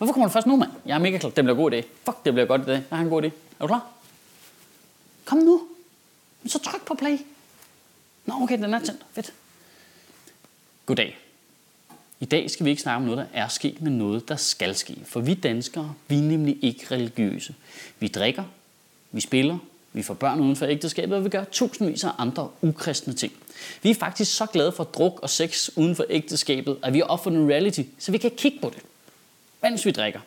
Hvorfor kommer du først nu, mand? Jeg er mega klar. Det bliver god idé. Fuck, det bliver godt i dag. Jeg har en god idé. Er du klar? Kom nu. Så tryk på play. Nå, okay, den er tændt. Fedt. Goddag. I dag skal vi ikke snakke om noget, der er sket, men noget, der skal ske. For vi danskere, vi er nemlig ikke religiøse. Vi drikker, vi spiller, vi får børn uden for ægteskabet, og vi gør tusindvis af andre ukristne ting. Vi er faktisk så glade for druk og sex uden for ægteskabet, at vi har opfundet en reality, så vi kan kigge på det, mens vi drikker.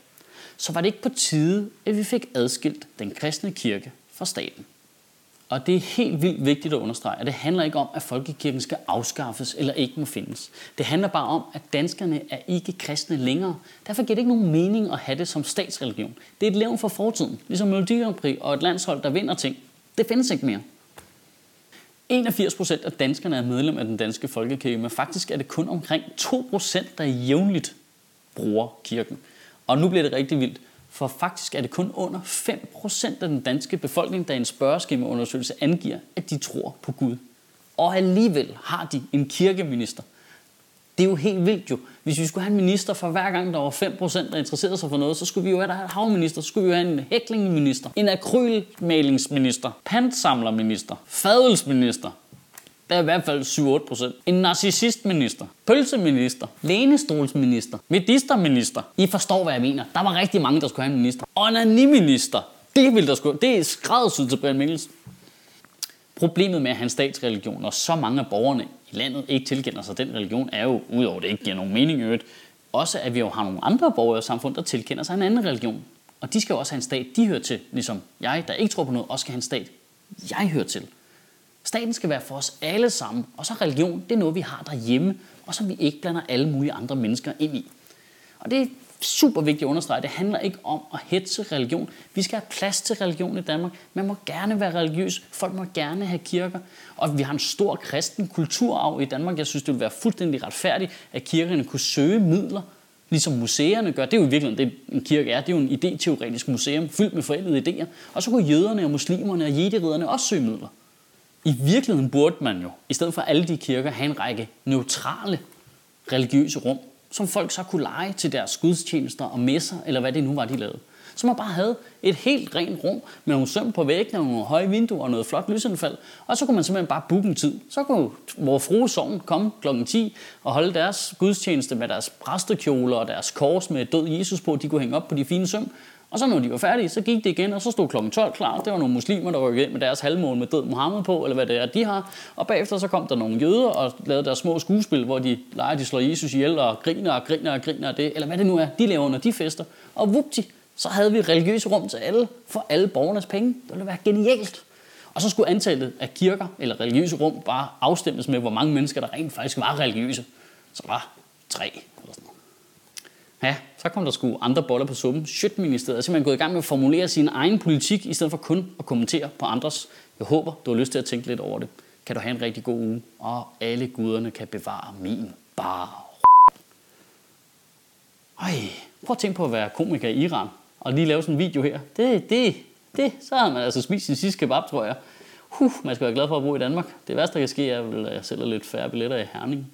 Så var det ikke på tide, at vi fik adskilt den kristne kirke fra staten. Og det er helt vildt vigtigt at understrege, at det handler ikke om, at folkekirken skal afskaffes eller ikke må findes. Det handler bare om, at danskerne er ikke kristne længere. Derfor giver det ikke nogen mening at have det som statsreligion. Det er et levn for fortiden, ligesom Melodi og et landshold, der vinder ting. Det findes ikke mere. 81 procent af danskerne er medlem af den danske folkekirke, men faktisk er det kun omkring 2 procent, der jævnligt bruger kirken. Og nu bliver det rigtig vildt. For faktisk er det kun under 5% af den danske befolkning, der i en spørgeskemaundersøgelse angiver, at de tror på Gud. Og alligevel har de en kirkeminister. Det er jo helt vildt jo. Hvis vi skulle have en minister for hver gang, der var 5% der interesserede sig for noget, så skulle vi jo have en havminister, så skulle vi jo have en hæklingminister, en akrylmalingsminister, pantsamlerminister, fadelsminister, der er i hvert fald 7-8 procent. En narcissistminister, pølseminister, lænestolsminister, medisterminister. I forstår, hvad jeg mener. Der var rigtig mange, der skulle have en minister. Onaniminister. Det, vil der skulle, det er skræddersyet til Brian Mikkelsen. Problemet med at have en statsreligion, og så mange af borgerne i landet ikke tilkender sig den religion, er jo, udover det ikke giver nogen mening i øvrigt, også at vi jo har nogle andre borgere i samfundet, der tilkender sig en anden religion. Og de skal jo også have en stat, de hører til, ligesom jeg, der ikke tror på noget, også skal have en stat, jeg hører til. Staten skal være for os alle sammen, og så religion, det er noget, vi har derhjemme, og som vi ikke blander alle mulige andre mennesker ind i. Og det er super vigtigt at understrege, det handler ikke om at hætte religion. Vi skal have plads til religion i Danmark. Man må gerne være religiøs. Folk må gerne have kirker. Og vi har en stor kristen kulturarv i Danmark. Jeg synes, det ville være fuldstændig retfærdigt, at kirkerne kunne søge midler, ligesom museerne gør. Det er jo i virkeligheden det, en kirke er. Det er jo en idéteoretisk museum, fyldt med forældede idéer. Og så kunne jøderne og muslimerne og jediriderne også søge midler. I virkeligheden burde man jo, i stedet for alle de kirker, have en række neutrale religiøse rum, som folk så kunne lege til deres gudstjenester og messer, eller hvad det nu var, de lavede. Så man bare havde et helt rent rum med nogle søm på væggene og nogle høje vinduer og noget flot lysindfald. Og så kunne man simpelthen bare booke en tid. Så kunne vores frue sovn komme kl. 10 og holde deres gudstjeneste med deres præstekjoler og deres kors med død Jesus på, de kunne hænge op på de fine søm. Og så når de var færdige, så gik det igen, og så stod klokken 12 klar. Det var nogle muslimer, der rykkede ind med deres halvmåne med død Mohammed på, eller hvad det er, de har. Og bagefter så kom der nogle jøder og lavede deres små skuespil, hvor de leger, de slår Jesus ihjel og griner og griner og griner af det, eller hvad det nu er, de laver, når de fester. Og vupti, så havde vi religiøse rum til alle, for alle borgernes penge. Det ville være genialt. Og så skulle antallet af kirker eller religiøse rum bare afstemmes med, hvor mange mennesker, der rent faktisk var religiøse. Så var tre eller sådan. Ja, så kom der sgu andre boller på suppen. Sjøtministeriet er simpelthen gået i gang med at formulere sin egen politik, i stedet for kun at kommentere på andres. Jeg håber, du har lyst til at tænke lidt over det. Kan du have en rigtig god uge, og alle guderne kan bevare min bare. Ej, prøv at tænke på at være komiker i Iran, og lige lave sådan en video her. Det, det, det, så har man altså spist sin sidste kebab, tror jeg. Huh, man skal være glad for at bo i Danmark. Det værste, der kan ske, er, at jeg sælger lidt færre billetter i Herning.